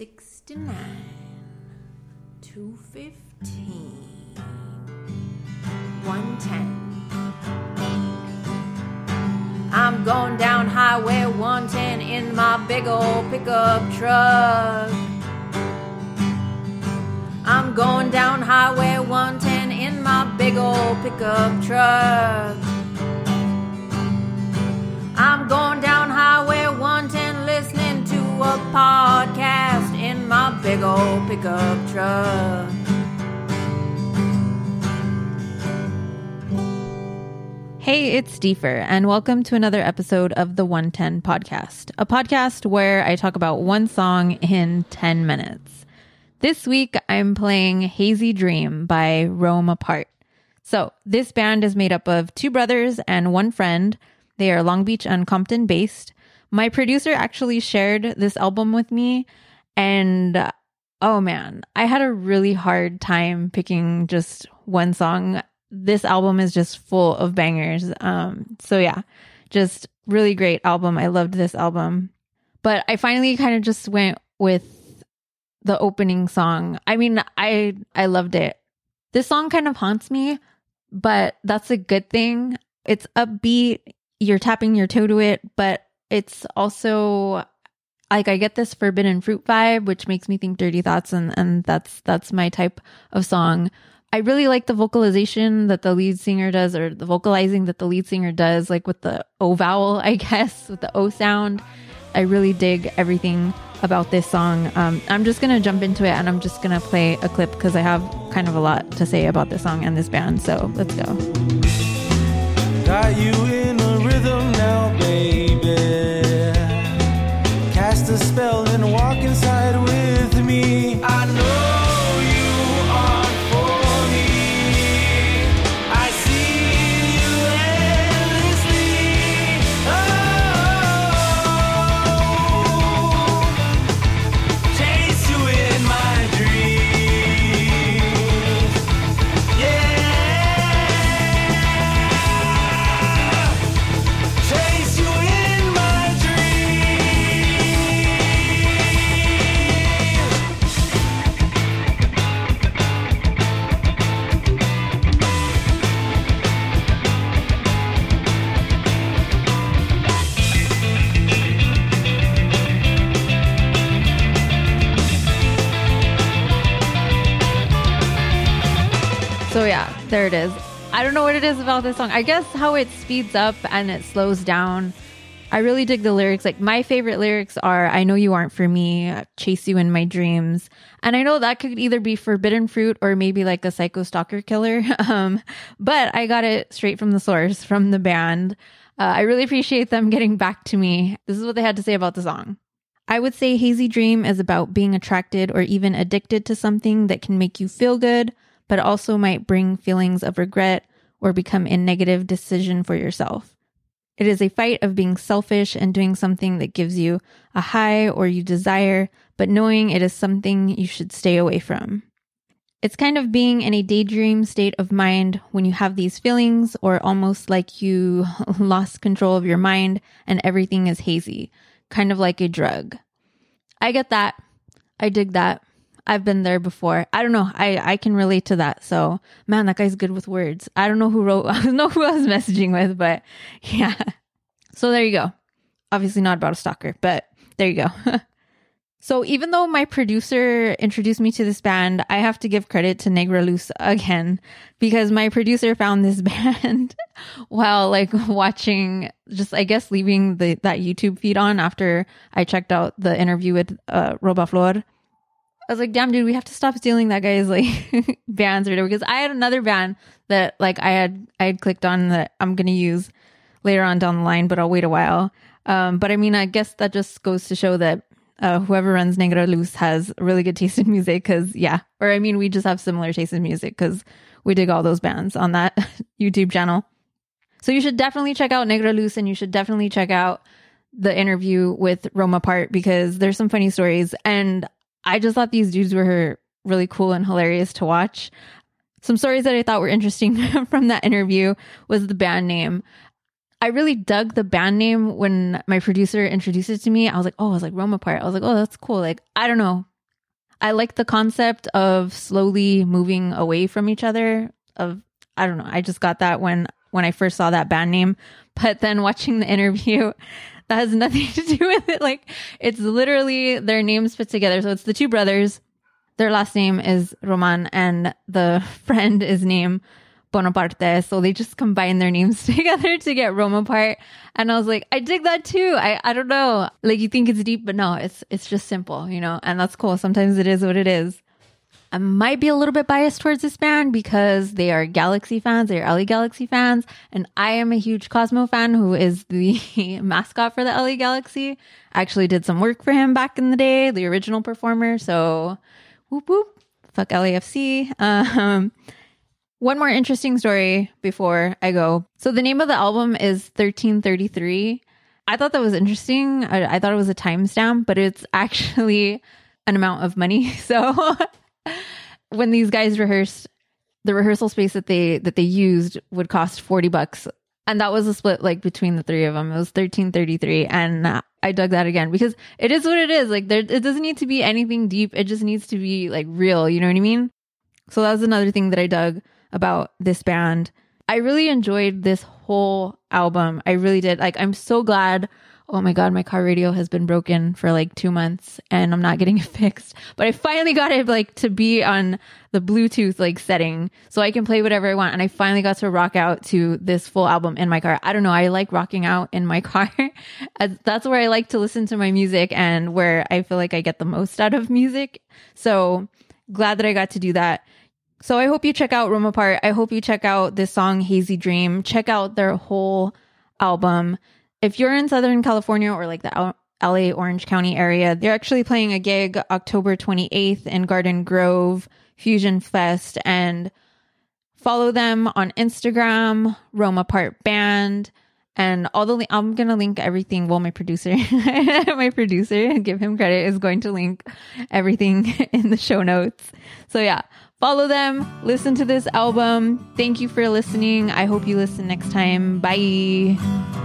69, 215, 110. I'm going down Highway 110 in my big old pickup truck. I'm going down Highway 110 in my big old pickup truck. I'm going down Highway big old pickup truck. Hey, it's Deefur, and welcome to another episode of the 110 Podcast, a podcast where I talk about one song in 10 minutes. This week, I'm playing Hazy Dream by Rome Apart. So, this band is made up of two brothers and one friend. They are Long Beach and Compton based. My producer actually shared this album with me, and oh man, I had a really hard time picking just one song this album is just full of bangers. Um, so yeah, just really great album. I loved this album. But I finally kind of just went with the opening song. I mean, I I loved it. This song kind of haunts me, but that's a good thing. It's upbeat, you're tapping your toe to it, but it's also like I get this forbidden fruit vibe, which makes me think dirty thoughts and and that's that's my type of song. I really like the vocalization that the lead singer does, or the vocalizing that the lead singer does, like with the O vowel, I guess, with the O sound. I really dig everything about this song. Um, I'm just going to jump into it and I'm just going to play a clip because I have kind of a lot to say about this song and this band. So let's go. There it is. I don't know what it is about this song. I guess how it speeds up and it slows down. I really dig the lyrics. Like my favorite lyrics are I know you aren't for me, chase you in my dreams. And I know that could either be forbidden fruit or maybe like a psycho stalker killer. Um, but I got it straight from the source from the band. Uh, I really appreciate them getting back to me. This is what they had to say about the song. I would say Hazy Dream is about being attracted or even addicted to something that can make you feel good, but also might bring feelings of regret or become a negative decision for yourself. It is a fight of being selfish and doing something that gives you a high or you desire, but knowing it is something you should stay away from. It's kind of being in a daydream state of mind when you have these feelings, or almost like you lost control of your mind and everything is hazy, kind of like a drug. I get that. I dig that. I've been there before. I don't know. I, I can relate to that. So, man, that guy's good with words. I don't know who wrote, I don't know who I was messaging with, but yeah. So there you go. Obviously not about a stalker, but there you go. so even though my producer introduced me to this band, I have to give credit to Negra Luz again because my producer found this band while like watching just I guess leaving the that YouTube feed on after I checked out the interview with uh Roba Flor. I was like, damn, dude, we have to stop stealing that guy's like bands or whatever. Because I had another band that like I had I had clicked on that I'm gonna use later on down the line, but I'll wait a while. Um, but I mean, I guess that just goes to show that uh, whoever runs Negra Luz has really good taste in music. Because yeah, or I mean, we just have similar taste in music because we dig all those bands on that YouTube channel. So you should definitely check out Negra Luz and you should definitely check out the interview with Rome Apart because there's some funny stories. And I just thought these dudes were really cool and hilarious to watch. Some stories that I thought were interesting from that interview was the band name. I really dug the band name when my producer introduced it to me. I was like, oh, I was like Rome Apart. I was like, oh, that's cool. Like, I don't know. I like the concept of slowly moving away from each other. Of I don't know, I just got that when when I first saw that band name. But then watching the interview, that has nothing to do with it. Like it's literally their names put together. So it's the two brothers. Their last name is Roman and the friend is named Bonaparte. So they just combine their names together to get Rome Apart. And I was like, I dig that too. I, I don't know. Like you think it's deep, but no, it's, it's just simple, you know, and that's cool. Sometimes it is what it is. I might be a little bit biased towards this band because they are Galaxy fans. They are LA Galaxy fans. And I am a huge Cosmo fan who is the mascot for the LA Galaxy. I actually did some work for him back in the day, the original performer. So whoop whoop. Fuck LAFC. Um, one more interesting story before I go. So the name of the album is 1333. I thought that was interesting. I, I thought it was a timestamp, but it's actually an amount of money. So when these guys rehearsed, the rehearsal space that they that they used would cost 40 bucks. And that was a split like between the three of them. It was 1333 and I dug that again because it is what it is. Like there it doesn't need to be anything deep. It just needs to be like real, you know what I mean? So that was another thing that I dug about this band. I really enjoyed this whole album. I really did. Like, I'm so glad. Oh my God, my car radio has been broken for like two months and I'm not getting it fixed. But I finally got it like to be on the Bluetooth like setting so I can play whatever I want. And I finally got to rock out to this full album in my car. I don't know. I like rocking out in my car. That's where I like to listen to my music and where I feel like I get the most out of music. So glad that I got to do that. So I hope you check out Rome Apart. I hope you check out this song Hazy Dream. Check out their whole album. If you're in Southern California or like the LA Orange County area, they're actually playing a gig October 28th in Garden Grove Fusion Fest and follow them on Instagram, Rome Apart Band. And all the li- I'm gonna link everything. Well, my producer, my producer, give him credit, is going to link everything in the show notes. So yeah, follow them, listen to this album. Thank you for listening. I hope you listen next time. Bye.